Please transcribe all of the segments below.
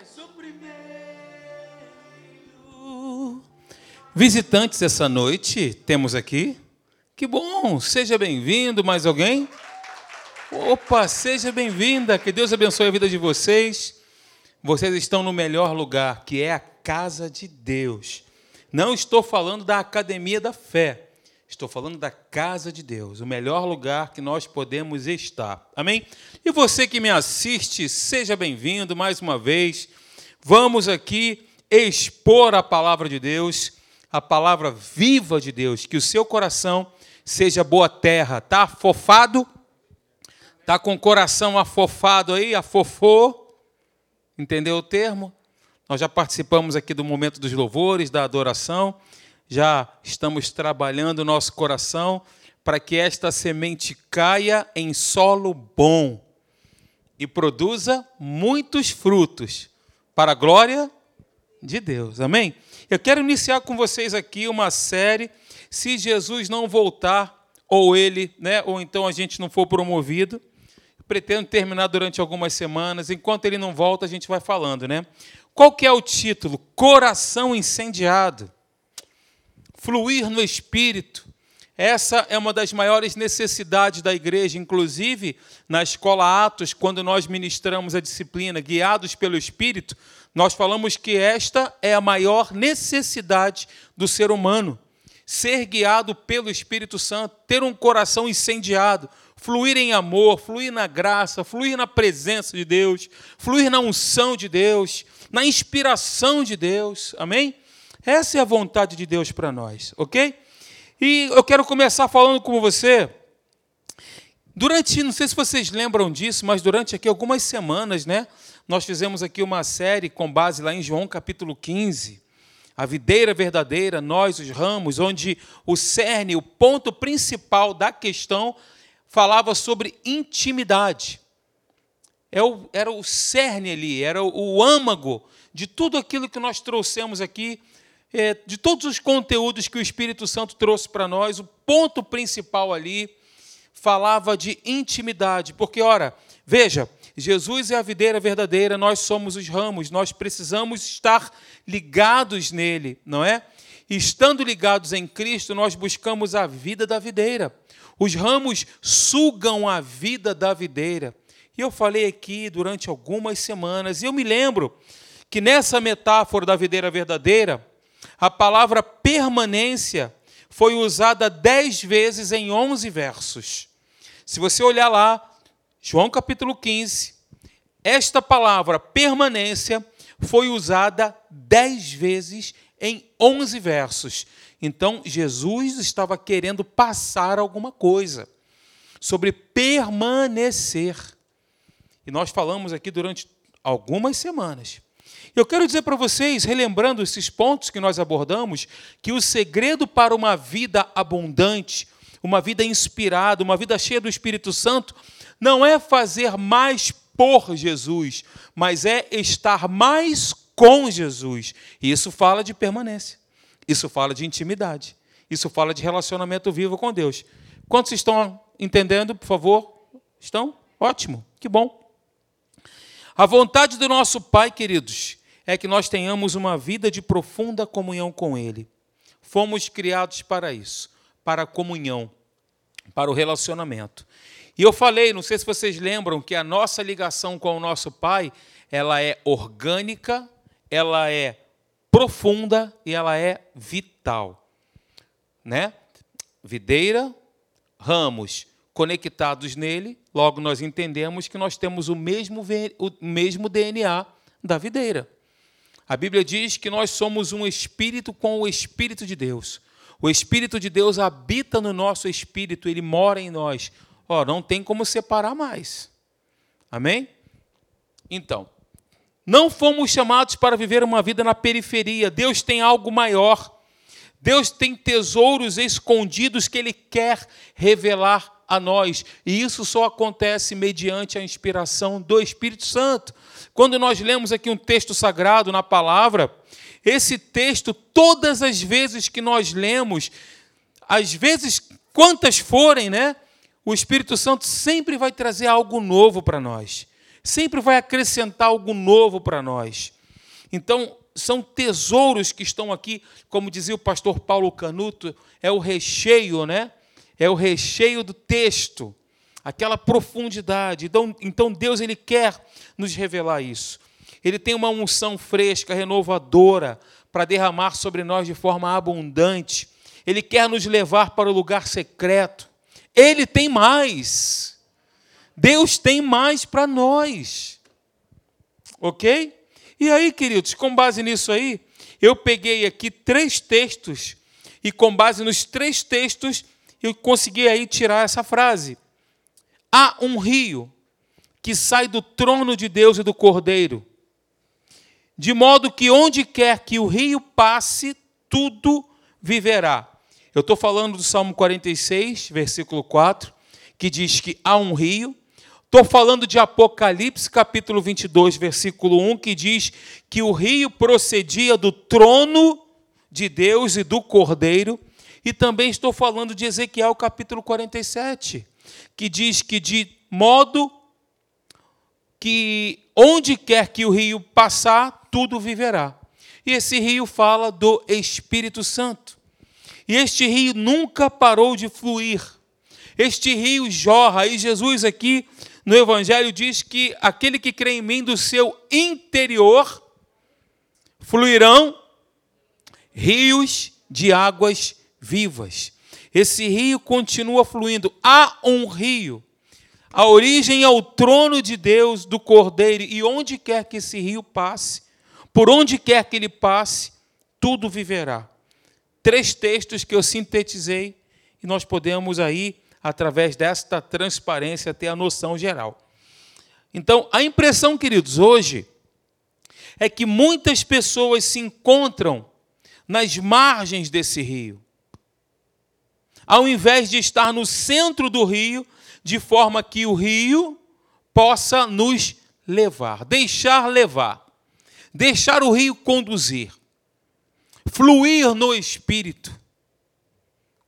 És o primeiro. Visitantes essa noite, temos aqui. Que bom, seja bem-vindo. Mais alguém? Opa, seja bem-vinda. Que Deus abençoe a vida de vocês. Vocês estão no melhor lugar, que é a casa de Deus. Não estou falando da academia da fé. Estou falando da casa de Deus, o melhor lugar que nós podemos estar. Amém? E você que me assiste, seja bem-vindo mais uma vez. Vamos aqui expor a palavra de Deus, a palavra viva de Deus, que o seu coração seja boa terra. Tá afofado? Tá com o coração afofado aí, afofou? Entendeu o termo? Nós já participamos aqui do momento dos louvores, da adoração já estamos trabalhando o nosso coração para que esta semente caia em solo bom e produza muitos frutos para a glória de Deus. Amém? Eu quero iniciar com vocês aqui uma série se Jesus não voltar ou ele, né, ou então a gente não for promovido. Pretendo terminar durante algumas semanas. Enquanto ele não volta, a gente vai falando, né? Qual que é o título? Coração incendiado fluir no Espírito. Essa é uma das maiores necessidades da igreja, inclusive na escola Atos, quando nós ministramos a disciplina guiados pelo Espírito, nós falamos que esta é a maior necessidade do ser humano. Ser guiado pelo Espírito Santo, ter um coração incendiado, fluir em amor, fluir na graça, fluir na presença de Deus, fluir na unção de Deus, na inspiração de Deus. Amém? Essa é a vontade de Deus para nós, ok? E eu quero começar falando com você. Durante, não sei se vocês lembram disso, mas durante aqui algumas semanas, né? Nós fizemos aqui uma série com base lá em João capítulo 15. A videira verdadeira, nós os ramos, onde o cerne, o ponto principal da questão, falava sobre intimidade. É era o cerne ali, era o âmago de tudo aquilo que nós trouxemos aqui é, de todos os conteúdos que o Espírito Santo trouxe para nós, o ponto principal ali falava de intimidade, porque, ora, veja, Jesus é a videira verdadeira, nós somos os ramos, nós precisamos estar ligados nele, não é? Estando ligados em Cristo, nós buscamos a vida da videira. Os ramos sugam a vida da videira. E eu falei aqui durante algumas semanas, e eu me lembro que nessa metáfora da videira verdadeira, a palavra permanência foi usada dez vezes em onze versos. Se você olhar lá, João capítulo 15, esta palavra permanência foi usada dez vezes em onze versos. Então, Jesus estava querendo passar alguma coisa sobre permanecer. E nós falamos aqui durante algumas semanas eu quero dizer para vocês, relembrando esses pontos que nós abordamos, que o segredo para uma vida abundante, uma vida inspirada, uma vida cheia do Espírito Santo, não é fazer mais por Jesus, mas é estar mais com Jesus. E isso fala de permanência, isso fala de intimidade, isso fala de relacionamento vivo com Deus. Quantos estão entendendo, por favor? Estão? Ótimo, que bom. A vontade do nosso Pai, queridos, é que nós tenhamos uma vida de profunda comunhão com Ele. Fomos criados para isso, para a comunhão, para o relacionamento. E eu falei, não sei se vocês lembram, que a nossa ligação com o nosso Pai, ela é orgânica, ela é profunda e ela é vital. Né? Videira, ramos conectados nele, logo nós entendemos que nós temos o mesmo, o mesmo DNA da videira. A Bíblia diz que nós somos um espírito com o Espírito de Deus. O Espírito de Deus habita no nosso espírito, ele mora em nós. Ó, não tem como separar mais. Amém? Então, não fomos chamados para viver uma vida na periferia. Deus tem algo maior. Deus tem tesouros escondidos que Ele quer revelar a nós. E isso só acontece mediante a inspiração do Espírito Santo. Quando nós lemos aqui um texto sagrado na palavra, esse texto, todas as vezes que nós lemos, às vezes, quantas forem, né? O Espírito Santo sempre vai trazer algo novo para nós. sempre vai acrescentar algo novo para nós. Então, são tesouros que estão aqui, como dizia o pastor Paulo Canuto, é o recheio, né? É o recheio do texto, aquela profundidade. Então, então Deus ele quer nos revelar isso. Ele tem uma unção fresca, renovadora, para derramar sobre nós de forma abundante. Ele quer nos levar para o lugar secreto. Ele tem mais. Deus tem mais para nós. Ok? E aí, queridos, com base nisso aí, eu peguei aqui três textos e com base nos três textos eu consegui aí tirar essa frase. Há um rio que sai do trono de Deus e do Cordeiro, de modo que onde quer que o rio passe, tudo viverá. Eu estou falando do Salmo 46, versículo 4, que diz que há um rio. Estou falando de Apocalipse, capítulo 22, versículo 1, que diz que o rio procedia do trono de Deus e do Cordeiro. E também estou falando de Ezequiel, capítulo 47, que diz que de modo que onde quer que o rio passar, tudo viverá. E esse rio fala do Espírito Santo. E este rio nunca parou de fluir. Este rio jorra. E Jesus aqui no Evangelho diz que aquele que crê em mim, do seu interior, fluirão rios de águas vivas. Esse rio continua fluindo. Há um rio. A origem é o trono de Deus, do Cordeiro, e onde quer que esse rio passe, por onde quer que ele passe, tudo viverá três textos que eu sintetizei e nós podemos aí, através desta transparência, ter a noção geral. Então, a impressão, queridos, hoje é que muitas pessoas se encontram nas margens desse rio, ao invés de estar no centro do rio, de forma que o rio possa nos levar, deixar levar, deixar o rio conduzir fluir no Espírito,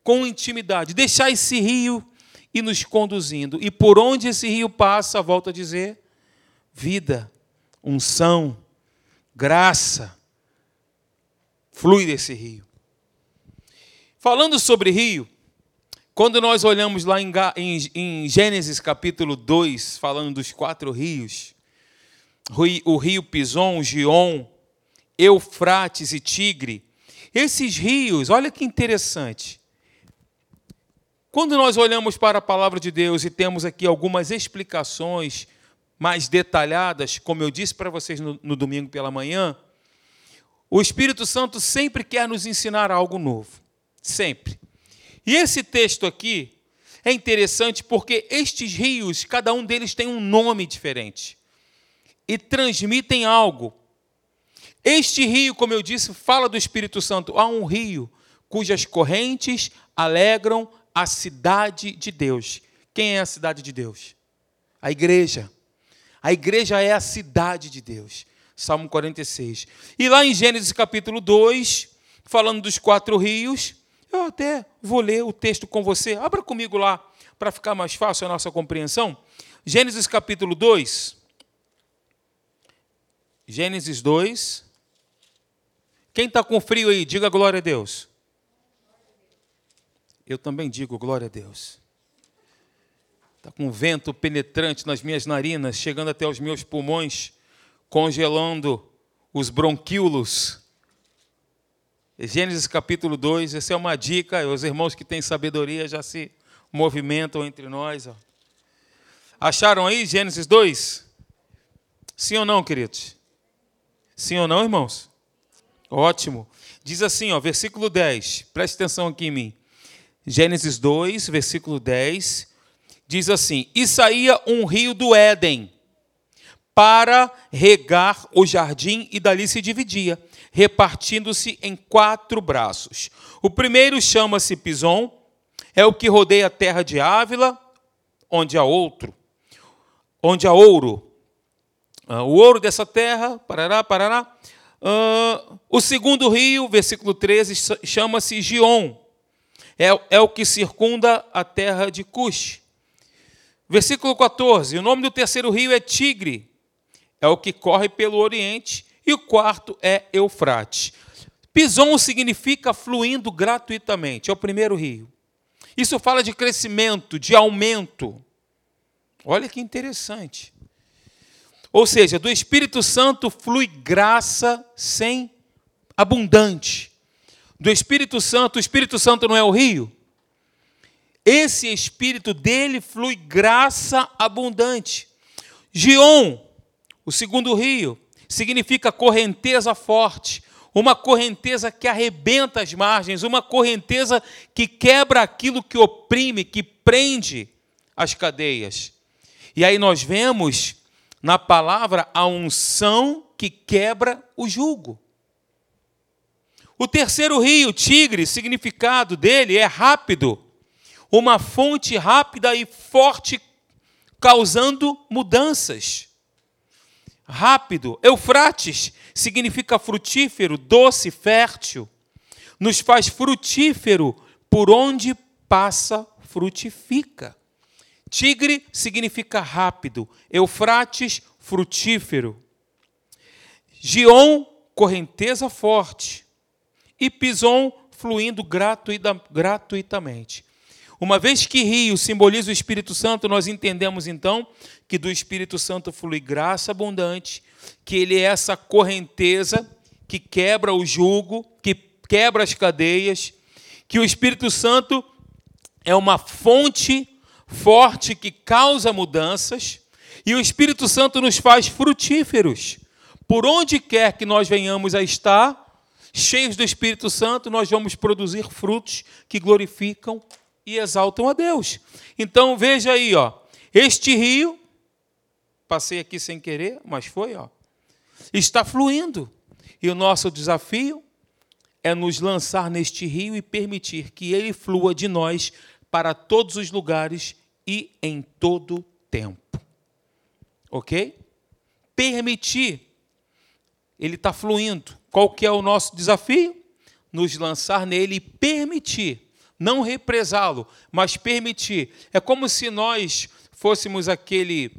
com intimidade, deixar esse rio ir nos conduzindo. E por onde esse rio passa, volto a dizer, vida, unção, graça, flui desse rio. Falando sobre rio, quando nós olhamos lá em, Gênesis capítulo 2, falando dos quatro rios, o rio Pison, Gion, Eufrates e Tigre, esses rios, olha que interessante. Quando nós olhamos para a palavra de Deus e temos aqui algumas explicações mais detalhadas, como eu disse para vocês no, no domingo pela manhã, o Espírito Santo sempre quer nos ensinar algo novo. Sempre. E esse texto aqui é interessante porque estes rios, cada um deles tem um nome diferente e transmitem algo. Este rio, como eu disse, fala do Espírito Santo. Há um rio cujas correntes alegram a cidade de Deus. Quem é a cidade de Deus? A igreja. A igreja é a cidade de Deus. Salmo 46. E lá em Gênesis capítulo 2, falando dos quatro rios, eu até vou ler o texto com você. Abra comigo lá, para ficar mais fácil a nossa compreensão. Gênesis capítulo 2. Gênesis 2. Quem está com frio aí, diga glória a Deus. Eu também digo glória a Deus. Está com vento penetrante nas minhas narinas, chegando até os meus pulmões, congelando os bronquíolos. Gênesis capítulo 2, essa é uma dica, os irmãos que têm sabedoria já se movimentam entre nós. Ó. Acharam aí Gênesis 2? Sim ou não, queridos? Sim ou não, irmãos? Ótimo. Diz assim, ó, versículo 10. Preste atenção aqui em mim. Gênesis 2, versículo 10. Diz assim: E saía um rio do Éden para regar o jardim, e dali se dividia, repartindo-se em quatro braços. O primeiro chama-se Pison, é o que rodeia a terra de Ávila, onde há outro, onde há ouro. Ah, o ouro dessa terra, parará, parará, Uh, o segundo rio, versículo 13, chama-se Gion. É, é o que circunda a terra de Cush. Versículo 14, o nome do terceiro rio é Tigre. é o que corre pelo Oriente, e o quarto é Eufrates. Pison significa fluindo gratuitamente, é o primeiro rio. Isso fala de crescimento, de aumento. Olha que interessante. Ou seja, do Espírito Santo flui graça sem abundante. Do Espírito Santo, o Espírito Santo não é o rio? Esse Espírito dele flui graça abundante. Gion, o segundo rio, significa correnteza forte, uma correnteza que arrebenta as margens, uma correnteza que quebra aquilo que oprime, que prende as cadeias. E aí nós vemos na palavra a unção que quebra o jugo. O terceiro rio, Tigre, significado dele é rápido, uma fonte rápida e forte, causando mudanças. Rápido. Eufrates significa frutífero, doce, fértil. Nos faz frutífero por onde passa, frutifica. Tigre significa rápido, Eufrates, frutífero. Gion, correnteza forte. E Pison, fluindo gratuitamente. Uma vez que rio simboliza o Espírito Santo, nós entendemos então que do Espírito Santo flui graça abundante, que ele é essa correnteza que quebra o jugo, que quebra as cadeias, que o Espírito Santo é uma fonte forte que causa mudanças, e o Espírito Santo nos faz frutíferos. Por onde quer que nós venhamos a estar, cheios do Espírito Santo, nós vamos produzir frutos que glorificam e exaltam a Deus. Então veja aí, ó, este rio, passei aqui sem querer, mas foi, ó, está fluindo. E o nosso desafio é nos lançar neste rio e permitir que ele flua de nós para todos os lugares e em todo tempo. Ok? Permitir. Ele está fluindo. Qual que é o nosso desafio? Nos lançar nele e permitir. Não represá-lo, mas permitir. É como se nós fôssemos aquele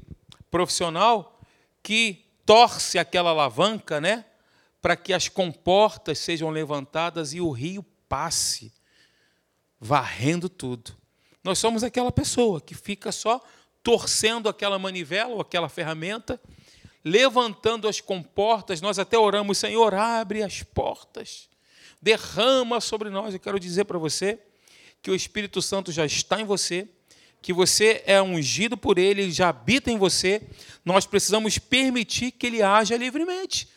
profissional que torce aquela alavanca, né? Para que as comportas sejam levantadas e o rio passe, varrendo tudo. Nós somos aquela pessoa que fica só torcendo aquela manivela ou aquela ferramenta, levantando as comportas. Nós até oramos, Senhor, abre as portas, derrama sobre nós. Eu quero dizer para você que o Espírito Santo já está em você, que você é ungido por ele, ele já habita em você. Nós precisamos permitir que ele haja livremente,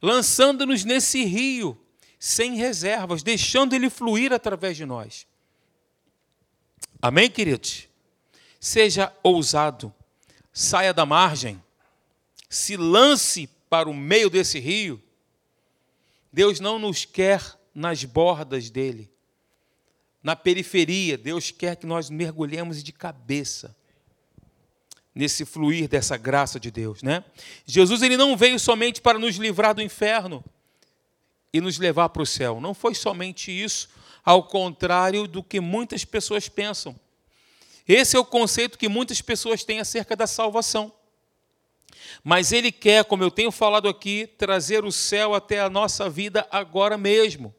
lançando-nos nesse rio, sem reservas, deixando ele fluir através de nós. Amém, queridos? Seja ousado, saia da margem, se lance para o meio desse rio. Deus não nos quer nas bordas dele, na periferia. Deus quer que nós mergulhemos de cabeça nesse fluir dessa graça de Deus, né? Jesus ele não veio somente para nos livrar do inferno e nos levar para o céu. Não foi somente isso ao contrário do que muitas pessoas pensam. Esse é o conceito que muitas pessoas têm acerca da salvação. Mas Ele quer, como eu tenho falado aqui, trazer o céu até a nossa vida agora mesmo.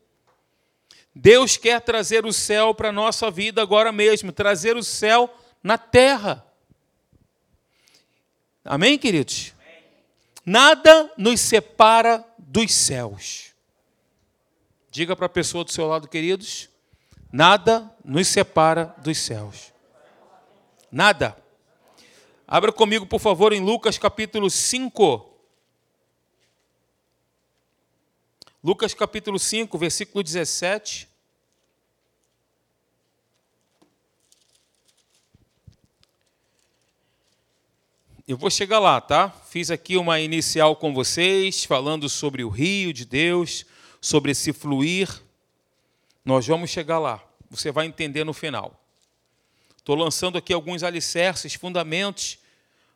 Deus quer trazer o céu para a nossa vida agora mesmo, trazer o céu na terra. Amém, queridos? Nada nos separa dos céus. Diga para a pessoa do seu lado, queridos, nada nos separa dos céus. Nada. Abra comigo, por favor, em Lucas capítulo 5. Lucas capítulo 5, versículo 17. Eu vou chegar lá, tá? Fiz aqui uma inicial com vocês, falando sobre o rio de Deus, sobre esse fluir. Nós vamos chegar lá. Você vai entender no final. Estou lançando aqui alguns alicerces, fundamentos,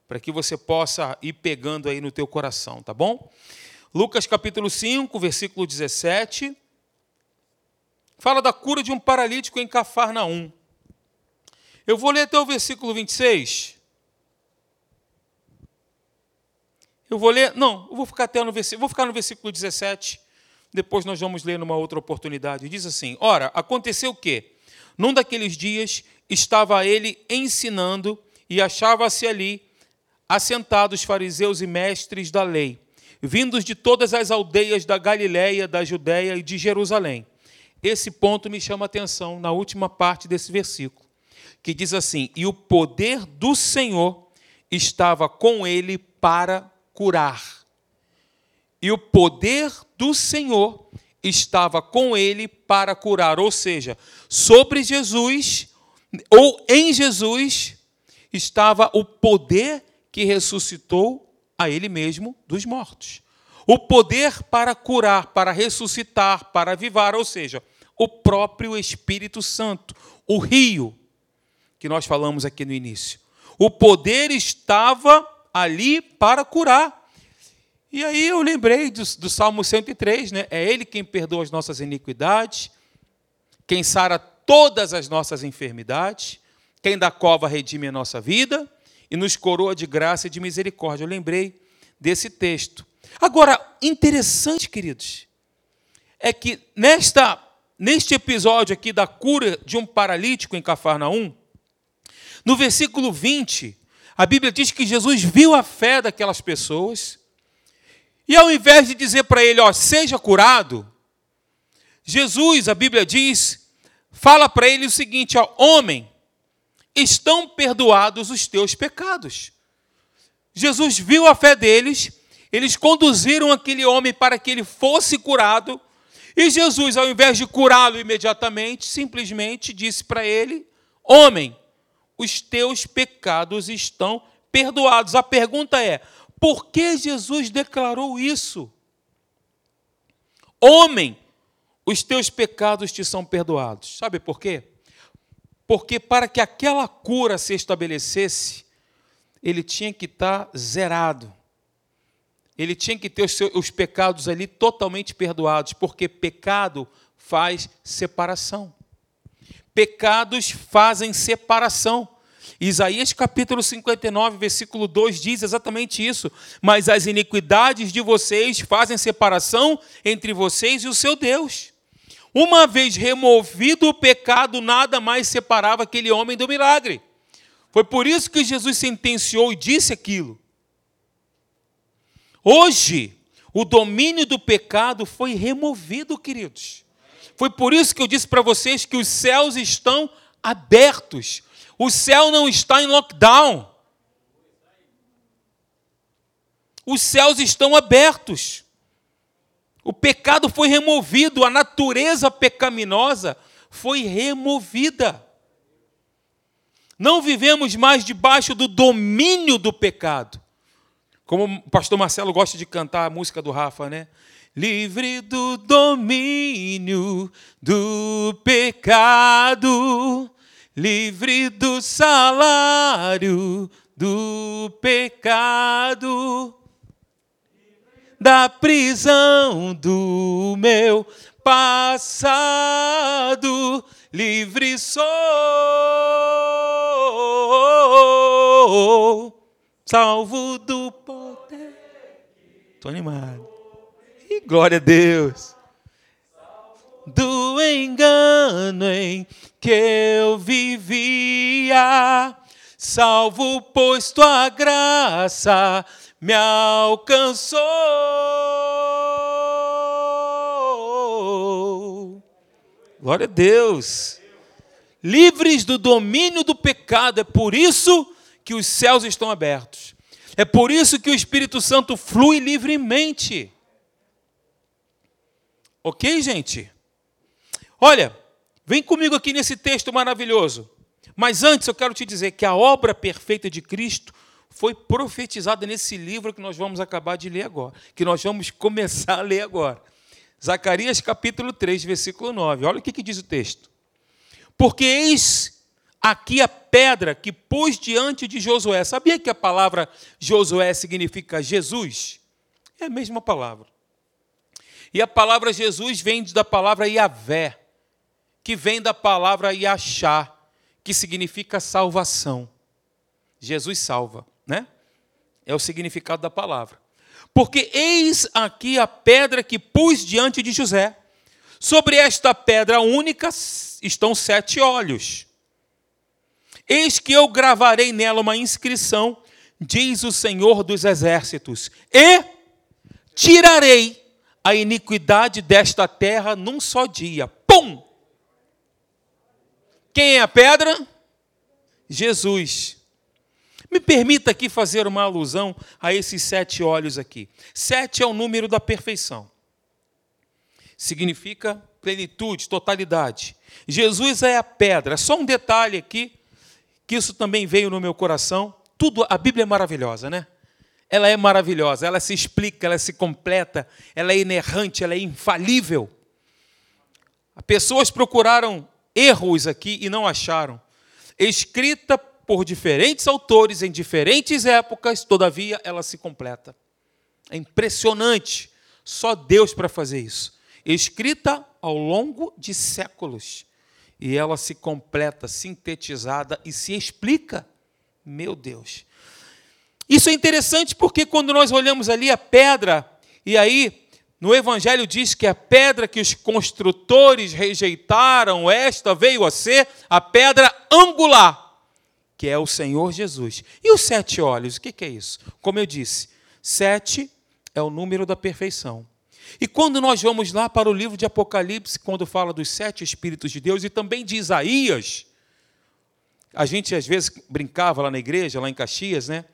para que você possa ir pegando aí no teu coração, tá bom? Lucas capítulo 5, versículo 17. Fala da cura de um paralítico em Cafarnaum. Eu vou ler até o versículo 26. Eu vou ler, não, eu vou ficar até no versículo, vou ficar no versículo 17. Depois nós vamos ler numa outra oportunidade. Diz assim: Ora, aconteceu o quê? Num daqueles dias estava ele ensinando e achava-se ali assentados fariseus e mestres da lei, vindos de todas as aldeias da Galiléia, da Judéia e de Jerusalém. Esse ponto me chama a atenção na última parte desse versículo, que diz assim: E o poder do Senhor estava com ele para curar. E o poder do Senhor estava com ele para curar, ou seja, sobre Jesus ou em Jesus estava o poder que ressuscitou a ele mesmo dos mortos. O poder para curar, para ressuscitar, para avivar, ou seja, o próprio Espírito Santo, o rio que nós falamos aqui no início. O poder estava ali para curar. E aí eu lembrei do, do Salmo 103, né? É Ele quem perdoa as nossas iniquidades, quem sara todas as nossas enfermidades, quem da cova redime a nossa vida e nos coroa de graça e de misericórdia. Eu lembrei desse texto. Agora, interessante, queridos, é que nesta, neste episódio aqui da cura de um paralítico em Cafarnaum, no versículo 20, a Bíblia diz que Jesus viu a fé daquelas pessoas e ao invés de dizer para ele, ó, seja curado, Jesus, a Bíblia diz, fala para ele o seguinte, ó, homem, estão perdoados os teus pecados. Jesus viu a fé deles, eles conduziram aquele homem para que ele fosse curado, e Jesus, ao invés de curá-lo imediatamente, simplesmente disse para ele: Homem, os teus pecados estão perdoados. A pergunta é: por que Jesus declarou isso? Homem, os teus pecados te são perdoados. Sabe por quê? Porque para que aquela cura se estabelecesse, ele tinha que estar zerado. Ele tinha que ter os, seus, os pecados ali totalmente perdoados, porque pecado faz separação. Pecados fazem separação. Isaías capítulo 59, versículo 2 diz exatamente isso. Mas as iniquidades de vocês fazem separação entre vocês e o seu Deus. Uma vez removido o pecado, nada mais separava aquele homem do milagre. Foi por isso que Jesus sentenciou e disse aquilo. Hoje, o domínio do pecado foi removido, queridos. Foi por isso que eu disse para vocês que os céus estão abertos o céu não está em lockdown. Os céus estão abertos. O pecado foi removido, a natureza pecaminosa foi removida. Não vivemos mais debaixo do domínio do pecado. Como o pastor Marcelo gosta de cantar a música do Rafa, né? Livre do domínio do pecado, livre do salário do pecado, da prisão do meu passado, livre sou, salvo do poder. Estou animado. E glória a Deus. Do engano em que eu vivia, salvo, pois tua graça me alcançou. Glória a Deus. Livres do domínio do pecado, é por isso que os céus estão abertos. É por isso que o Espírito Santo flui livremente. Ok, gente? Olha, Vem comigo aqui nesse texto maravilhoso. Mas antes eu quero te dizer que a obra perfeita de Cristo foi profetizada nesse livro que nós vamos acabar de ler agora, que nós vamos começar a ler agora. Zacarias capítulo 3, versículo 9. Olha o que, que diz o texto. Porque eis aqui a pedra que pôs diante de Josué. Sabia que a palavra Josué significa Jesus? É a mesma palavra. E a palavra Jesus vem da palavra Yahvé que vem da palavra Yachá, que significa salvação. Jesus salva, né? É o significado da palavra. Porque eis aqui a pedra que pus diante de José. Sobre esta pedra única estão sete olhos. Eis que eu gravarei nela uma inscrição, diz o Senhor dos Exércitos, e tirarei a iniquidade desta terra num só dia. Pum! Quem é a pedra? Jesus. Me permita aqui fazer uma alusão a esses sete olhos aqui. Sete é o número da perfeição. Significa plenitude, totalidade. Jesus é a pedra. Só um detalhe aqui, que isso também veio no meu coração. Tudo, a Bíblia é maravilhosa, né? Ela é maravilhosa, ela se explica, ela se completa, ela é inerrante, ela é infalível. Pessoas procuraram erros aqui e não acharam. Escrita por diferentes autores em diferentes épocas, todavia ela se completa. É impressionante. Só Deus para fazer isso. Escrita ao longo de séculos. E ela se completa, sintetizada e se explica. Meu Deus. Isso é interessante porque quando nós olhamos ali a pedra, e aí no Evangelho diz que a pedra que os construtores rejeitaram, esta veio a ser a pedra angular, que é o Senhor Jesus. E os sete olhos, o que é isso? Como eu disse, sete é o número da perfeição. E quando nós vamos lá para o livro de Apocalipse, quando fala dos sete Espíritos de Deus, e também de Isaías, a gente às vezes brincava lá na igreja, lá em Caxias, né?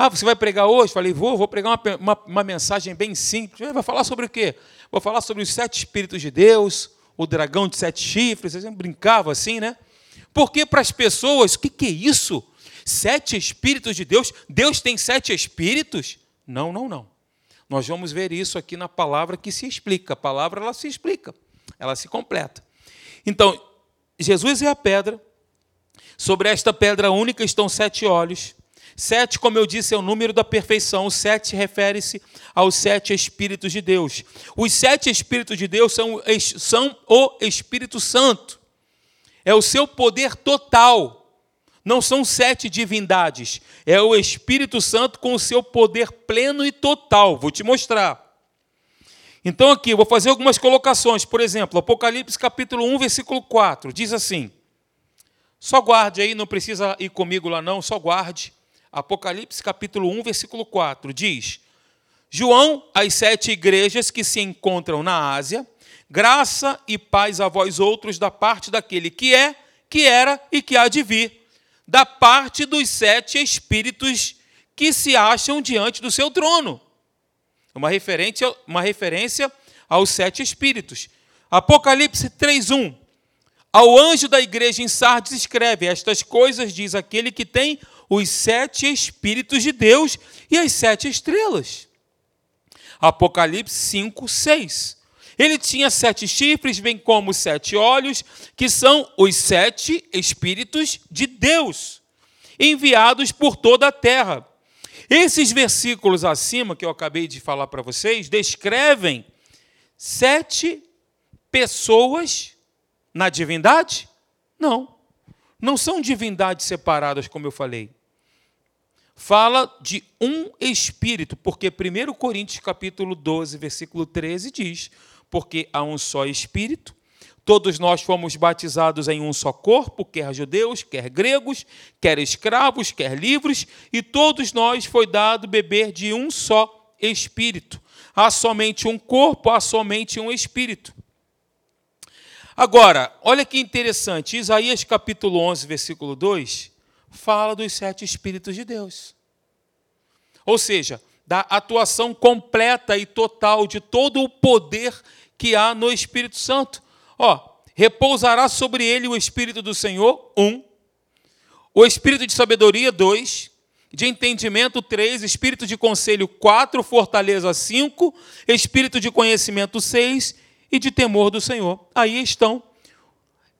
Ah, você vai pregar hoje? Falei, vou, vou pregar uma, uma, uma mensagem bem simples. Vai falar sobre o quê? Vou falar sobre os sete Espíritos de Deus, o dragão de sete chifres. Você brincava assim, né? Porque para as pessoas, o que, que é isso? Sete Espíritos de Deus? Deus tem sete Espíritos? Não, não, não. Nós vamos ver isso aqui na palavra que se explica. A palavra ela se explica, ela se completa. Então, Jesus é a pedra. Sobre esta pedra única estão sete olhos. Sete, como eu disse, é o número da perfeição. O sete refere-se aos sete Espíritos de Deus. Os sete Espíritos de Deus são, são o Espírito Santo. É o seu poder total. Não são sete divindades. É o Espírito Santo com o seu poder pleno e total. Vou te mostrar. Então, aqui, vou fazer algumas colocações. Por exemplo, Apocalipse capítulo 1, versículo 4. Diz assim. Só guarde aí, não precisa ir comigo lá, não, só guarde. Apocalipse capítulo 1, versículo 4, diz: João, as sete igrejas que se encontram na Ásia, graça e paz a vós outros da parte daquele que é, que era e que há de vir, da parte dos sete espíritos que se acham diante do seu trono. Uma referência, uma referência aos sete espíritos. Apocalipse 3:1. Ao anjo da igreja em Sardes escreve: Estas coisas diz aquele que tem os sete Espíritos de Deus e as sete estrelas. Apocalipse 5, 6. Ele tinha sete chifres, bem como sete olhos, que são os sete Espíritos de Deus, enviados por toda a terra. Esses versículos acima, que eu acabei de falar para vocês, descrevem sete pessoas na divindade? Não. Não são divindades separadas, como eu falei fala de um espírito, porque 1 Coríntios capítulo 12, versículo 13 diz: "Porque há um só espírito, todos nós fomos batizados em um só corpo, quer judeus, quer gregos, quer escravos, quer livres, e todos nós foi dado beber de um só espírito. Há somente um corpo, há somente um espírito." Agora, olha que interessante, Isaías capítulo 11, versículo 2, fala dos sete Espíritos de Deus. Ou seja, da atuação completa e total de todo o poder que há no Espírito Santo. Ó, repousará sobre ele o Espírito do Senhor, um. O Espírito de sabedoria, dois. De entendimento, três. Espírito de conselho, quatro. Fortaleza, cinco. Espírito de conhecimento, seis. E de temor do Senhor. Aí estão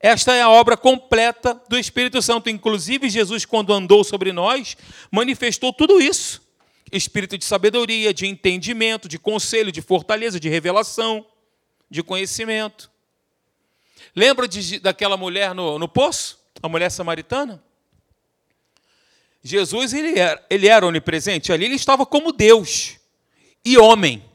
esta é a obra completa do Espírito Santo. Inclusive, Jesus, quando andou sobre nós, manifestou tudo isso: espírito de sabedoria, de entendimento, de conselho, de fortaleza, de revelação, de conhecimento. Lembra de, daquela mulher no, no poço? A mulher samaritana? Jesus ele era, ele era onipresente, ali ele estava como Deus. e homem.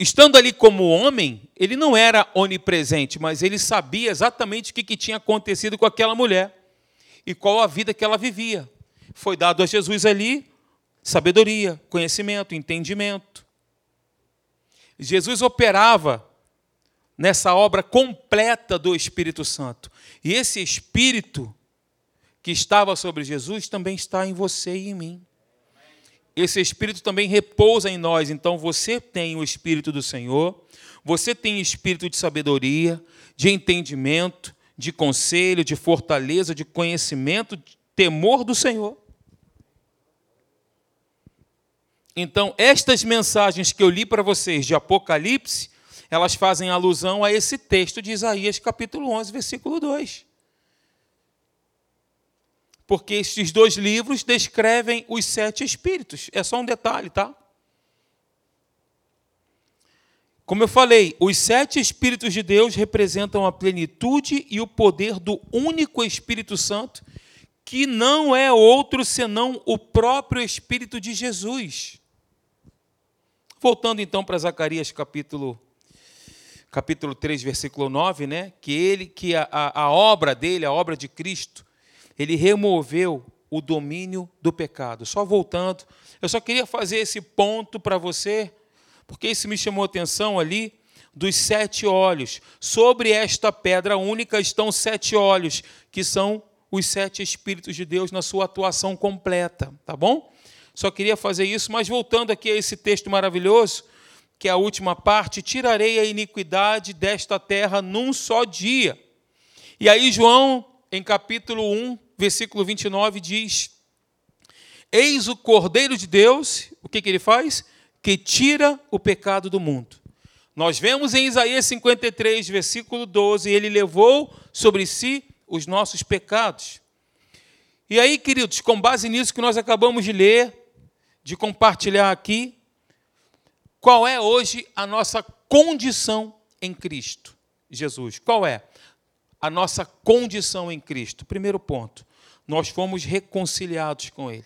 Estando ali como homem, ele não era onipresente, mas ele sabia exatamente o que, tinha acontecido com aquela mulher e qual a vida que ela vivia. Foi dado a Jesus ali sabedoria, conhecimento, entendimento. Jesus operava nessa obra completa do Espírito Santo. E esse Espírito que estava sobre Jesus também está em você e em mim. Esse Espírito também repousa em nós. Então você tem o Espírito do Senhor, você tem espírito de sabedoria, de entendimento, de conselho, de fortaleza, de conhecimento, de temor do Senhor. Então, estas mensagens que eu li para vocês de Apocalipse, elas fazem alusão a esse texto de Isaías, capítulo 11, versículo 2 porque estes dois livros descrevem os sete espíritos. É só um detalhe, tá? Como eu falei, os sete Espíritos de Deus representam a plenitude e o poder do único Espírito Santo, que não é outro senão o próprio Espírito de Jesus. Voltando então para Zacarias capítulo, capítulo 3, versículo 9, né? que ele, que a, a, a obra dele, a obra de Cristo, ele removeu o domínio do pecado. Só voltando, eu só queria fazer esse ponto para você, porque isso me chamou a atenção ali dos sete olhos. Sobre esta pedra única estão sete olhos, que são os sete Espíritos de Deus na sua atuação completa, tá bom? Só queria fazer isso, mas voltando aqui a esse texto maravilhoso, que é a última parte: tirarei a iniquidade desta terra num só dia. E aí, João, em capítulo 1, versículo 29 diz: Eis o Cordeiro de Deus, o que, que ele faz? Que tira o pecado do mundo. Nós vemos em Isaías 53, versículo 12, ele levou sobre si os nossos pecados. E aí, queridos, com base nisso que nós acabamos de ler, de compartilhar aqui, qual é hoje a nossa condição em Cristo Jesus? Qual é a nossa condição em Cristo? Primeiro ponto, nós fomos reconciliados com Ele.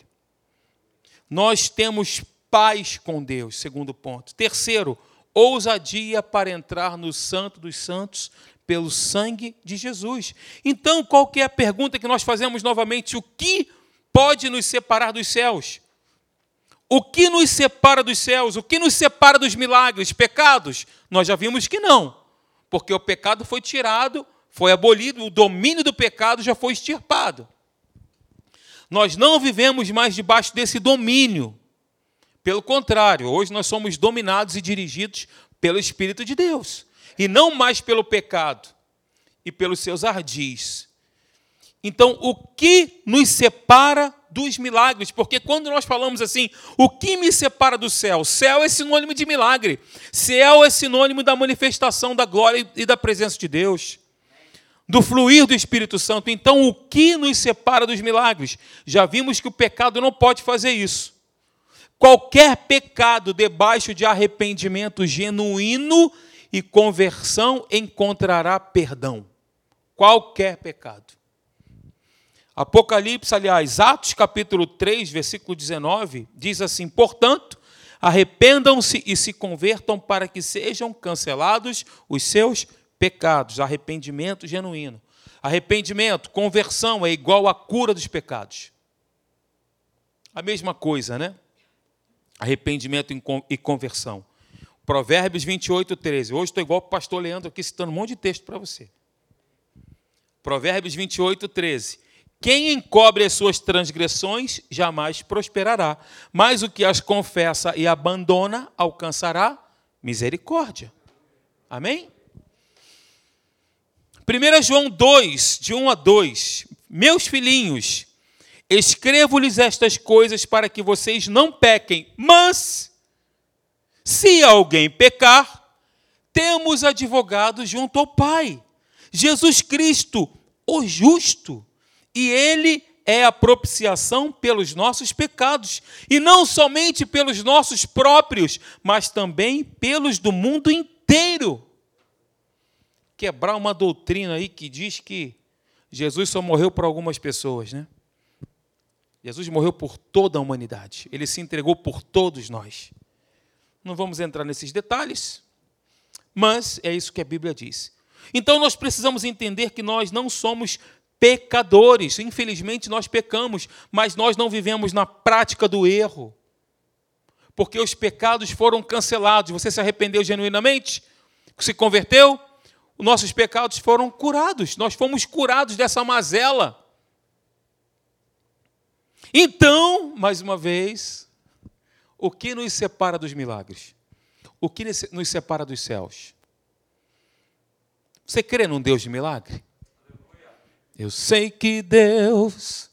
Nós temos paz com Deus, segundo ponto. Terceiro, ousadia para entrar no Santo dos Santos pelo sangue de Jesus. Então, qual que é a pergunta que nós fazemos novamente? O que pode nos separar dos céus? O que nos separa dos céus? O que nos separa dos milagres? Pecados? Nós já vimos que não, porque o pecado foi tirado, foi abolido, o domínio do pecado já foi extirpado. Nós não vivemos mais debaixo desse domínio. Pelo contrário, hoje nós somos dominados e dirigidos pelo Espírito de Deus, e não mais pelo pecado e pelos seus ardis. Então, o que nos separa dos milagres? Porque quando nós falamos assim, o que me separa do céu? Céu é sinônimo de milagre. Céu é sinônimo da manifestação da glória e da presença de Deus do fluir do Espírito Santo. Então, o que nos separa dos milagres? Já vimos que o pecado não pode fazer isso. Qualquer pecado debaixo de arrependimento genuíno e conversão encontrará perdão. Qualquer pecado. Apocalipse, aliás, Atos capítulo 3, versículo 19, diz assim: Portanto, arrependam-se e se convertam para que sejam cancelados os seus pecados pecados, arrependimento genuíno. Arrependimento, conversão é igual à cura dos pecados. A mesma coisa, né? Arrependimento e conversão. Provérbios 28, 13. Hoje estou igual o pastor Leandro aqui citando um monte de texto para você. Provérbios 28, 13. Quem encobre as suas transgressões jamais prosperará, mas o que as confessa e abandona alcançará misericórdia. Amém? 1 João 2, de 1 a 2. Meus filhinhos, escrevo-lhes estas coisas para que vocês não pequem, mas, se alguém pecar, temos advogado junto ao Pai, Jesus Cristo, o justo, e Ele é a propiciação pelos nossos pecados, e não somente pelos nossos próprios, mas também pelos do mundo inteiro quebrar uma doutrina aí que diz que Jesus só morreu por algumas pessoas, né? Jesus morreu por toda a humanidade. Ele se entregou por todos nós. Não vamos entrar nesses detalhes, mas é isso que a Bíblia diz. Então nós precisamos entender que nós não somos pecadores. Infelizmente nós pecamos, mas nós não vivemos na prática do erro. Porque os pecados foram cancelados. Você se arrependeu genuinamente? Se converteu? Os nossos pecados foram curados. Nós fomos curados dessa mazela. Então, mais uma vez, o que nos separa dos milagres? O que nos separa dos céus? Você crê num Deus de milagre? Eu sei que Deus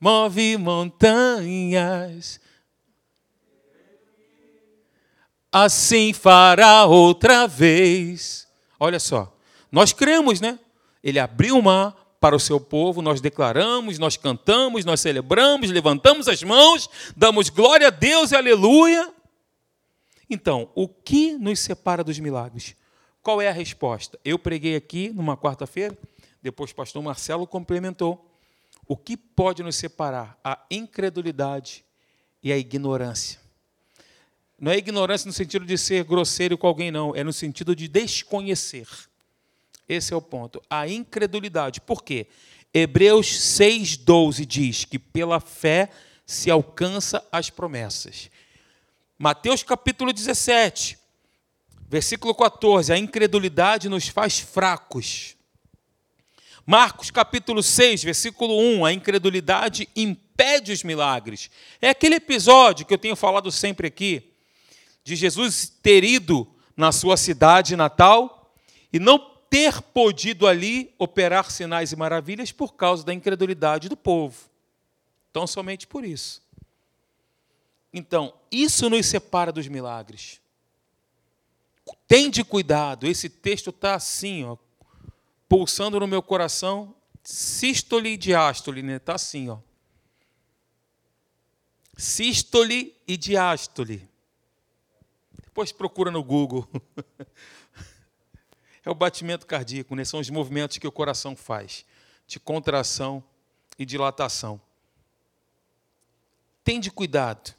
move montanhas, assim fará outra vez. Olha só, nós cremos, né? Ele abriu o mar para o seu povo, nós declaramos, nós cantamos, nós celebramos, levantamos as mãos, damos glória a Deus e aleluia. Então, o que nos separa dos milagres? Qual é a resposta? Eu preguei aqui numa quarta-feira, depois o pastor Marcelo complementou. O que pode nos separar? A incredulidade e a ignorância. Não é ignorância no sentido de ser grosseiro com alguém, não. É no sentido de desconhecer. Esse é o ponto. A incredulidade. Por quê? Hebreus 6,12 diz que pela fé se alcança as promessas. Mateus capítulo 17, versículo 14: a incredulidade nos faz fracos. Marcos capítulo 6, versículo 1, a incredulidade impede os milagres. É aquele episódio que eu tenho falado sempre aqui, de Jesus ter ido na sua cidade natal e não ter podido ali operar sinais e maravilhas por causa da incredulidade do povo. Então, somente por isso. Então, isso nos separa dos milagres. Tende cuidado, esse texto está assim, ó, pulsando no meu coração, sístole e diástole, né? Está assim, ó. Sístole e diástole. Depois procura no Google. é o batimento cardíaco, né? São os movimentos que o coração faz, de contração e dilatação. Tende cuidado.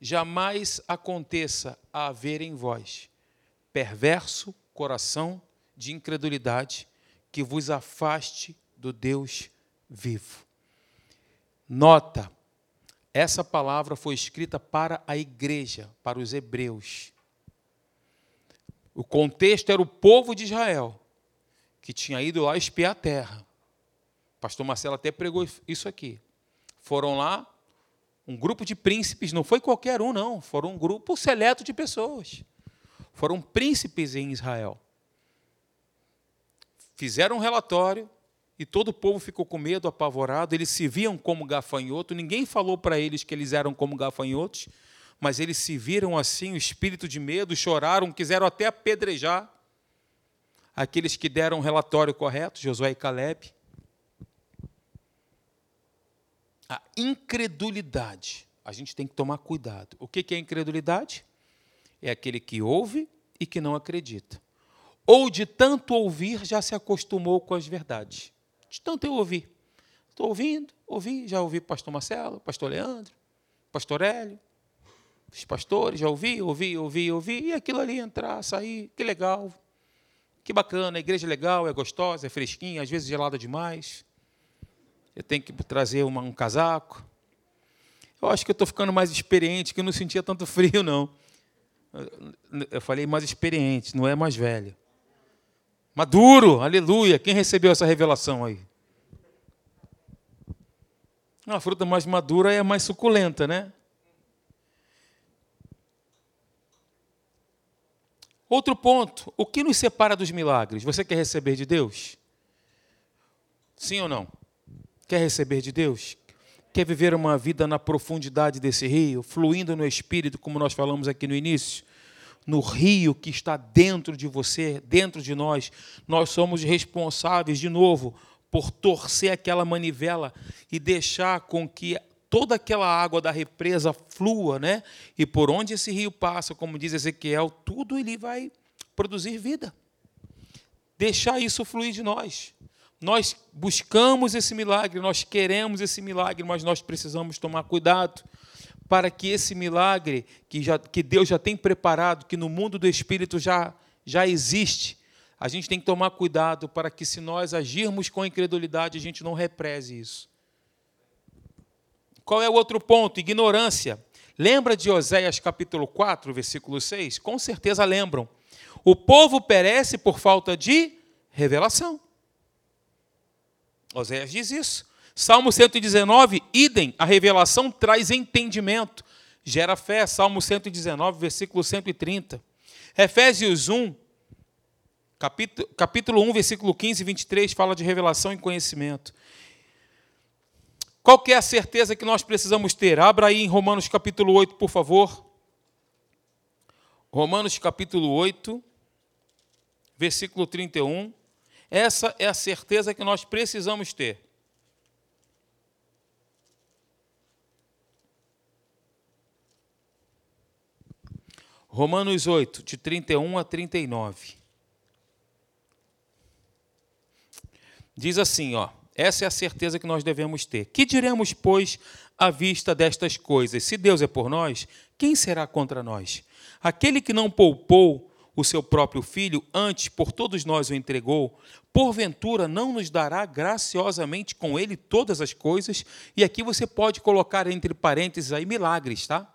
Jamais aconteça a haver em vós perverso coração de incredulidade que vos afaste do Deus vivo. Nota, essa palavra foi escrita para a igreja, para os hebreus. O contexto era o povo de Israel, que tinha ido lá espiar a terra. O pastor Marcelo até pregou isso aqui. Foram lá, um grupo de príncipes, não foi qualquer um, não, foram um grupo seleto de pessoas. Foram príncipes em Israel fizeram um relatório e todo o povo ficou com medo, apavorado. Eles se viam como gafanhoto, ninguém falou para eles que eles eram como gafanhotos, mas eles se viram assim, o espírito de medo, choraram, quiseram até apedrejar aqueles que deram o relatório correto, Josué e Caleb. A incredulidade, a gente tem que tomar cuidado. O que é incredulidade? É aquele que ouve e que não acredita ou de tanto ouvir já se acostumou com as verdades. De tanto eu ouvir. Estou ouvindo, ouvi, já ouvi pastor Marcelo, pastor Leandro, pastor Hélio, os pastores, já ouvi, ouvi, ouvi, ouvi, e aquilo ali entrar, sair, que legal, que bacana, a igreja é legal, é gostosa, é fresquinha, às vezes gelada demais. Eu tenho que trazer uma, um casaco. Eu acho que eu estou ficando mais experiente, que eu não sentia tanto frio, não. Eu falei mais experiente, não é mais velho. Maduro, aleluia. Quem recebeu essa revelação aí? A fruta mais madura é mais suculenta, né? Outro ponto, o que nos separa dos milagres? Você quer receber de Deus? Sim ou não? Quer receber de Deus? Quer viver uma vida na profundidade desse rio, fluindo no Espírito, como nós falamos aqui no início? no rio que está dentro de você, dentro de nós. Nós somos responsáveis, de novo, por torcer aquela manivela e deixar com que toda aquela água da represa flua, né? E por onde esse rio passa, como diz Ezequiel, tudo ele vai produzir vida. Deixar isso fluir de nós. Nós buscamos esse milagre, nós queremos esse milagre, mas nós precisamos tomar cuidado para que esse milagre que, já, que Deus já tem preparado, que no mundo do Espírito já, já existe, a gente tem que tomar cuidado para que, se nós agirmos com incredulidade, a gente não represe isso. Qual é o outro ponto? Ignorância. Lembra de Oséias capítulo 4, versículo 6? Com certeza lembram. O povo perece por falta de revelação. Oséias diz isso. Salmo 119, idem, a revelação traz entendimento, gera fé. Salmo 119, versículo 130. Efésios 1, capítulo, capítulo 1, versículo 15 e 23, fala de revelação e conhecimento. Qual que é a certeza que nós precisamos ter? Abra aí em Romanos capítulo 8, por favor. Romanos capítulo 8, versículo 31. Essa é a certeza que nós precisamos ter. Romanos 8, de 31 a 39. Diz assim, ó. Essa é a certeza que nós devemos ter. Que diremos, pois, à vista destas coisas? Se Deus é por nós, quem será contra nós? Aquele que não poupou o seu próprio filho, antes por todos nós o entregou, porventura não nos dará graciosamente com ele todas as coisas? E aqui você pode colocar entre parênteses aí milagres, tá?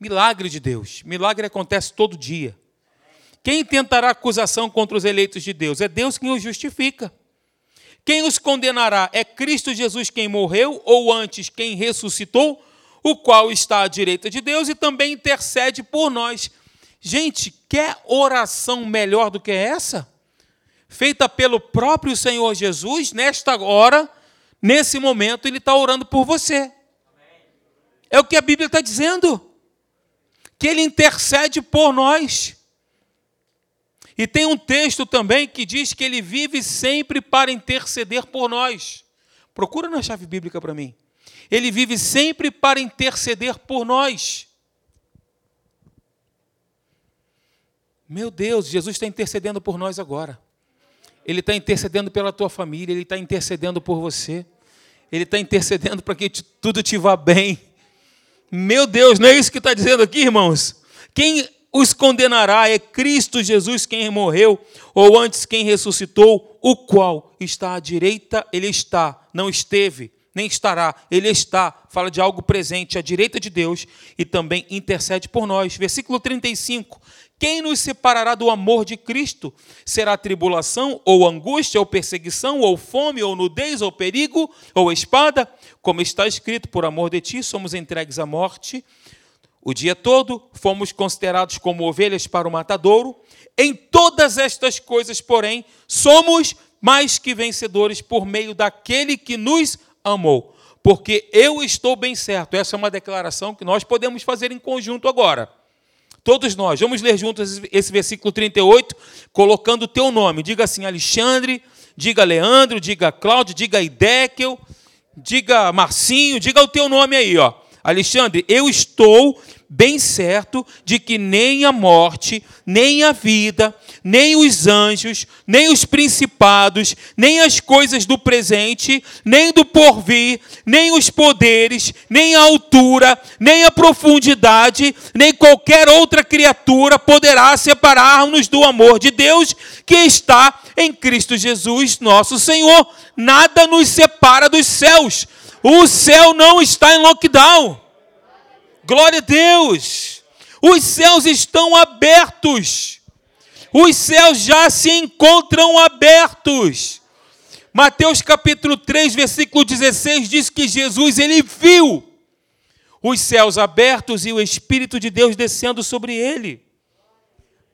Milagre de Deus. Milagre acontece todo dia. Quem tentará acusação contra os eleitos de Deus? É Deus quem os justifica. Quem os condenará? É Cristo Jesus quem morreu, ou antes quem ressuscitou, o qual está à direita de Deus e também intercede por nós. Gente, quer oração melhor do que essa? Feita pelo próprio Senhor Jesus, nesta hora, nesse momento, Ele está orando por você. É o que a Bíblia está dizendo. Que Ele intercede por nós. E tem um texto também que diz que ele vive sempre para interceder por nós. Procura na chave bíblica para mim. Ele vive sempre para interceder por nós. Meu Deus, Jesus está intercedendo por nós agora. Ele está intercedendo pela tua família, Ele está intercedendo por você. Ele está intercedendo para que tudo te vá bem. Meu Deus, não é isso que está dizendo aqui, irmãos? Quem os condenará. É Cristo Jesus quem morreu, ou antes quem ressuscitou, o qual está à direita, ele está, não esteve, nem estará, ele está, fala de algo presente, à direita de Deus e também intercede por nós. Versículo 35. Quem nos separará do amor de Cristo? Será tribulação, ou angústia, ou perseguição, ou fome, ou nudez, ou perigo, ou espada? Como está escrito, por amor de ti somos entregues à morte o dia todo fomos considerados como ovelhas para o matadouro. Em todas estas coisas, porém, somos mais que vencedores por meio daquele que nos amou. Porque eu estou bem certo. Essa é uma declaração que nós podemos fazer em conjunto agora. Todos nós. Vamos ler juntos esse versículo 38, colocando o teu nome. Diga assim, Alexandre, diga Leandro, diga Cláudio, diga Idekel, diga Marcinho, diga o teu nome aí, ó. Alexandre, eu estou bem certo de que nem a morte, nem a vida, nem os anjos, nem os principados, nem as coisas do presente, nem do porvir, nem os poderes, nem a altura, nem a profundidade, nem qualquer outra criatura poderá separar-nos do amor de Deus que está em Cristo Jesus, nosso Senhor. Nada nos separa dos céus. O céu não está em lockdown. Glória a Deus! Os céus estão abertos. Os céus já se encontram abertos. Mateus capítulo 3, versículo 16 diz que Jesus ele viu os céus abertos e o espírito de Deus descendo sobre ele.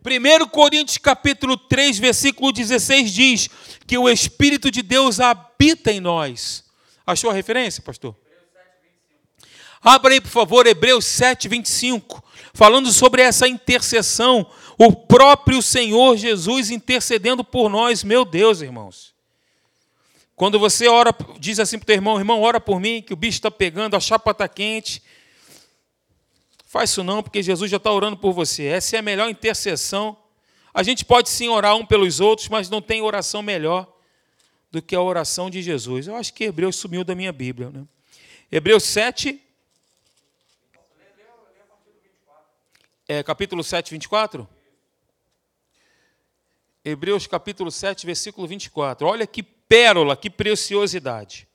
1 Coríntios capítulo 3, versículo 16 diz que o espírito de Deus habita em nós. Achou a referência, pastor? Abra aí, por favor, Hebreus 7, 25, falando sobre essa intercessão, o próprio Senhor Jesus intercedendo por nós, meu Deus, irmãos. Quando você ora, diz assim para o teu irmão, irmão, ora por mim, que o bicho está pegando, a chapa está quente. Faz isso não, porque Jesus já está orando por você. Essa é a melhor intercessão. A gente pode sim orar um pelos outros, mas não tem oração melhor do que a oração de Jesus. Eu acho que Hebreus sumiu da minha Bíblia. Né? Hebreus 7, é, capítulo 7, 24? Hebreus capítulo 7, versículo 24. Olha que pérola, que preciosidade.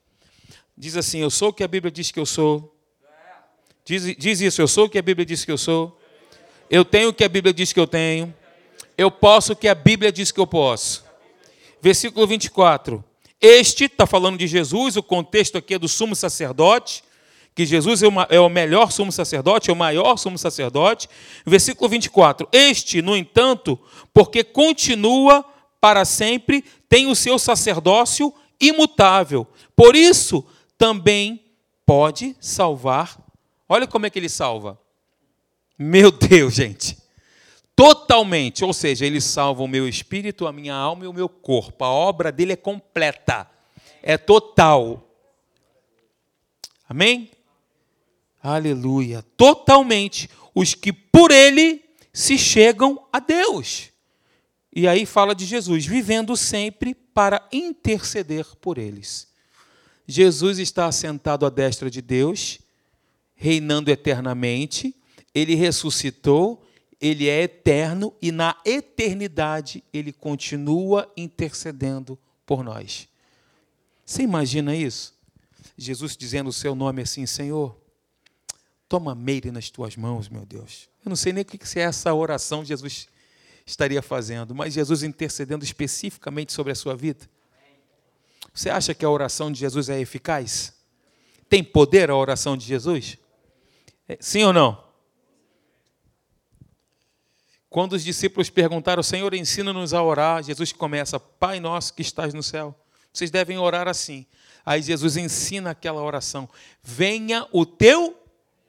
Diz assim: Eu sou o que a Bíblia diz que eu sou. Diz, diz isso: Eu sou o que a Bíblia diz que eu sou. Eu tenho o que a Bíblia diz que eu tenho. Eu posso o que a Bíblia diz que eu posso. Versículo 24. Este, está falando de Jesus, o contexto aqui é do sumo sacerdote, que Jesus é, é o melhor sumo sacerdote, é o maior sumo sacerdote. Versículo 24. Este, no entanto, porque continua para sempre, tem o seu sacerdócio imutável. Por isso, também pode salvar. Olha como é que ele salva. Meu Deus, gente. Totalmente, ou seja, ele salva o meu espírito, a minha alma e o meu corpo. A obra dele é completa, é total. Amém? Aleluia. Totalmente. Os que por ele se chegam a Deus. E aí fala de Jesus, vivendo sempre para interceder por eles. Jesus está assentado à destra de Deus, reinando eternamente. Ele ressuscitou, ele é eterno e na eternidade ele continua intercedendo por nós. Você imagina isso? Jesus dizendo o seu nome assim, Senhor, Toma Meire nas tuas mãos, meu Deus. Eu não sei nem o que é essa oração Jesus estaria fazendo, mas Jesus intercedendo especificamente sobre a sua vida. Você acha que a oração de Jesus é eficaz? Tem poder a oração de Jesus? É, sim ou não? Quando os discípulos perguntaram, Senhor, ensina-nos a orar, Jesus começa, Pai nosso que estás no céu. Vocês devem orar assim. Aí Jesus ensina aquela oração: Venha o teu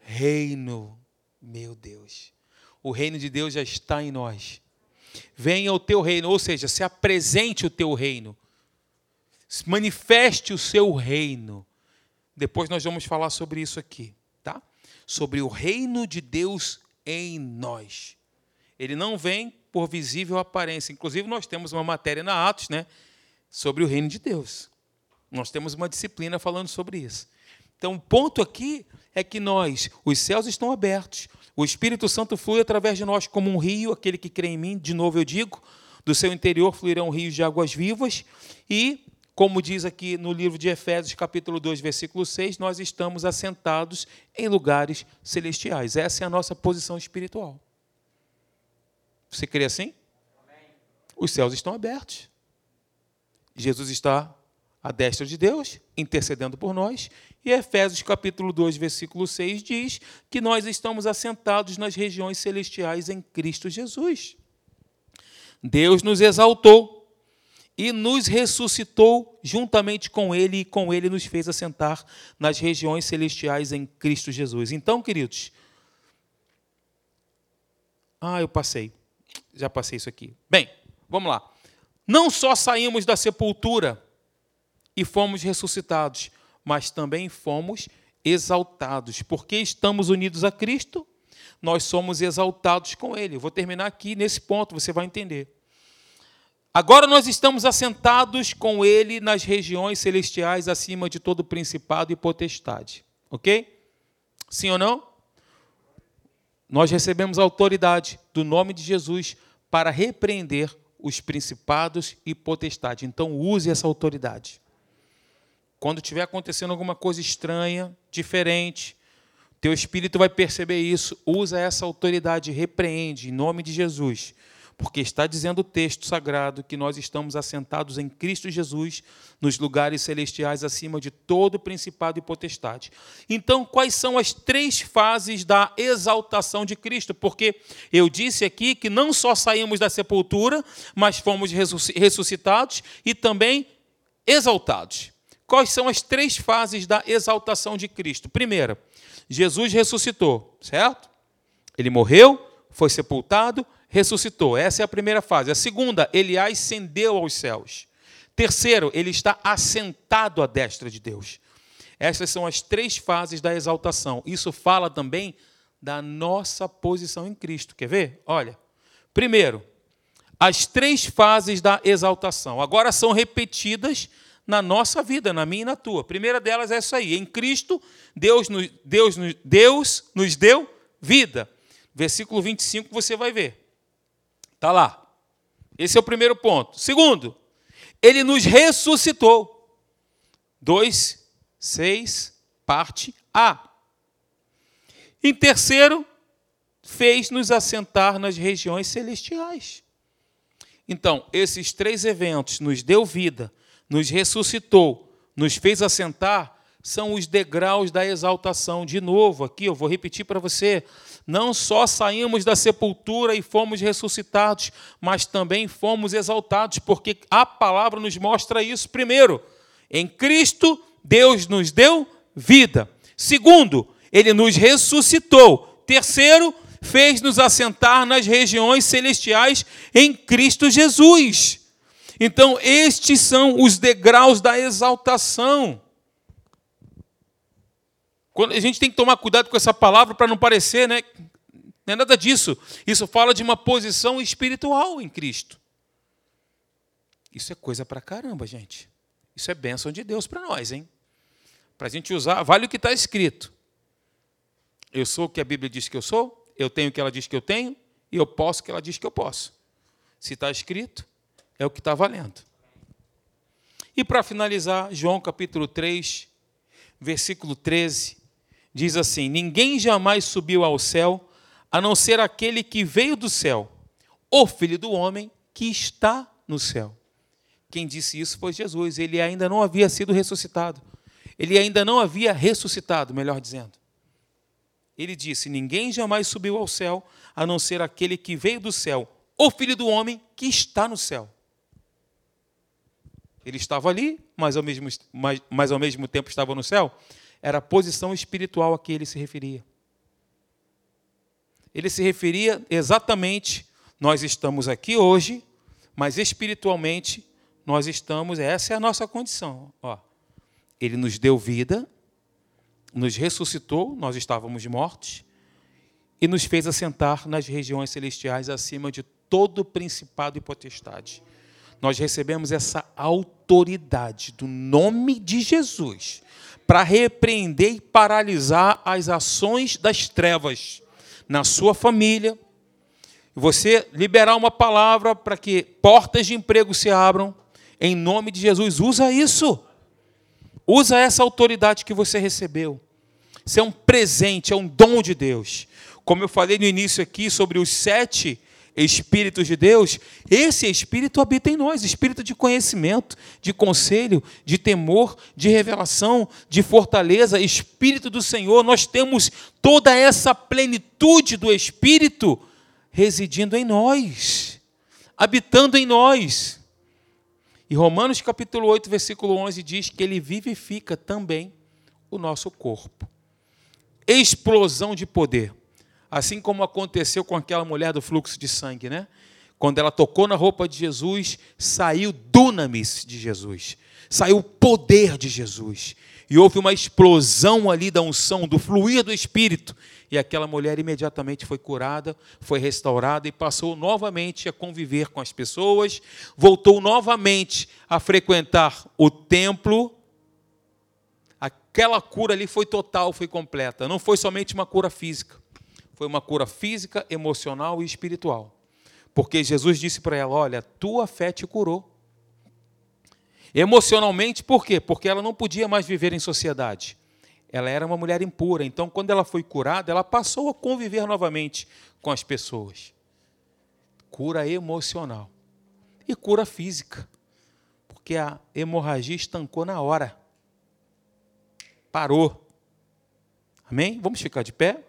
reino, meu Deus. O reino de Deus já está em nós. Venha o teu reino, ou seja, se apresente o teu reino. Manifeste o seu reino. Depois nós vamos falar sobre isso aqui, tá? Sobre o reino de Deus em nós. Ele não vem por visível aparência. Inclusive nós temos uma matéria na Atos, né, sobre o reino de Deus. Nós temos uma disciplina falando sobre isso. Então, o ponto aqui é que nós, os céus estão abertos, o Espírito Santo flui através de nós como um rio, aquele que crê em mim, de novo eu digo, do seu interior fluirão rios de águas vivas, e, como diz aqui no livro de Efésios, capítulo 2, versículo 6, nós estamos assentados em lugares celestiais. Essa é a nossa posição espiritual. Você crê assim? Os céus estão abertos. Jesus está à destra de Deus, intercedendo por nós, e Efésios capítulo 2, versículo 6 diz que nós estamos assentados nas regiões celestiais em Cristo Jesus. Deus nos exaltou e nos ressuscitou juntamente com Ele, e com Ele nos fez assentar nas regiões celestiais em Cristo Jesus. Então, queridos, ah, eu passei, já passei isso aqui. Bem, vamos lá. Não só saímos da sepultura e fomos ressuscitados, mas também fomos exaltados. Porque estamos unidos a Cristo, nós somos exaltados com Ele. vou terminar aqui nesse ponto, você vai entender. Agora nós estamos assentados com Ele nas regiões celestiais, acima de todo principado e potestade. Ok? Sim ou não? Nós recebemos autoridade do nome de Jesus para repreender os principados e potestades. Então, use essa autoridade. Quando estiver acontecendo alguma coisa estranha, diferente, teu espírito vai perceber isso. Usa essa autoridade, repreende em nome de Jesus. Porque está dizendo o texto sagrado que nós estamos assentados em Cristo Jesus nos lugares celestiais acima de todo principado e potestade. Então, quais são as três fases da exaltação de Cristo? Porque eu disse aqui que não só saímos da sepultura, mas fomos ressuscitados e também exaltados. Quais são as três fases da exaltação de Cristo? Primeira, Jesus ressuscitou, certo? Ele morreu, foi sepultado, ressuscitou. Essa é a primeira fase. A segunda, ele ascendeu aos céus. Terceiro, ele está assentado à destra de Deus. Essas são as três fases da exaltação. Isso fala também da nossa posição em Cristo. Quer ver? Olha. Primeiro, as três fases da exaltação. Agora são repetidas na nossa vida, na minha e na tua. A primeira delas é essa aí. Em Cristo, Deus nos, Deus, Deus nos deu vida. versículo 25, você vai ver. Está lá. Esse é o primeiro ponto. Segundo, ele nos ressuscitou. 2, 6, parte A. Em terceiro, fez-nos assentar nas regiões celestiais. Então, esses três eventos nos deu vida, nos ressuscitou, nos fez assentar, são os degraus da exaltação. De novo, aqui eu vou repetir para você: não só saímos da sepultura e fomos ressuscitados, mas também fomos exaltados, porque a palavra nos mostra isso. Primeiro, em Cristo, Deus nos deu vida. Segundo, ele nos ressuscitou. Terceiro, fez-nos assentar nas regiões celestiais em Cristo Jesus. Então, estes são os degraus da exaltação. Quando a gente tem que tomar cuidado com essa palavra para não parecer, né? Não é nada disso. Isso fala de uma posição espiritual em Cristo. Isso é coisa para caramba, gente. Isso é bênção de Deus para nós, hein? Para a gente usar, vale o que está escrito. Eu sou o que a Bíblia diz que eu sou, eu tenho o que ela diz que eu tenho, e eu posso o que ela diz que eu posso. Se está escrito, é o que está valendo. E para finalizar, João capítulo 3, versículo 13, diz assim: Ninguém jamais subiu ao céu, a não ser aquele que veio do céu, o Filho do homem que está no céu. Quem disse isso foi Jesus. Ele ainda não havia sido ressuscitado. Ele ainda não havia ressuscitado, melhor dizendo. Ele disse: Ninguém jamais subiu ao céu, a não ser aquele que veio do céu, o Filho do homem que está no céu. Ele estava ali, mas ao mesmo, mas, mas ao mesmo tempo estava no céu era a posição espiritual a que ele se referia. Ele se referia exatamente, nós estamos aqui hoje, mas espiritualmente nós estamos, essa é a nossa condição. Ó, ele nos deu vida, nos ressuscitou, nós estávamos mortos, e nos fez assentar nas regiões celestiais acima de todo principado e potestade. Nós recebemos essa autoridade do nome de Jesus para repreender e paralisar as ações das trevas na sua família. Você liberar uma palavra para que portas de emprego se abram, em nome de Jesus. Usa isso. Usa essa autoridade que você recebeu. Isso é um presente, é um dom de Deus. Como eu falei no início aqui sobre os sete Espíritos de Deus, esse Espírito habita em nós espírito de conhecimento, de conselho, de temor, de revelação, de fortaleza, Espírito do Senhor. Nós temos toda essa plenitude do Espírito residindo em nós, habitando em nós. E Romanos capítulo 8, versículo 11 diz que ele vivifica também o nosso corpo. Explosão de poder. Assim como aconteceu com aquela mulher do fluxo de sangue, né? Quando ela tocou na roupa de Jesus, saiu dunamis de Jesus, saiu o poder de Jesus. E houve uma explosão ali da unção, do fluir do Espírito. E aquela mulher imediatamente foi curada, foi restaurada e passou novamente a conviver com as pessoas, voltou novamente a frequentar o templo. Aquela cura ali foi total, foi completa. Não foi somente uma cura física foi uma cura física, emocional e espiritual. Porque Jesus disse para ela: Olha, tua fé te curou. Emocionalmente, por quê? Porque ela não podia mais viver em sociedade. Ela era uma mulher impura. Então, quando ela foi curada, ela passou a conviver novamente com as pessoas. Cura emocional. E cura física. Porque a hemorragia estancou na hora. Parou. Amém? Vamos ficar de pé?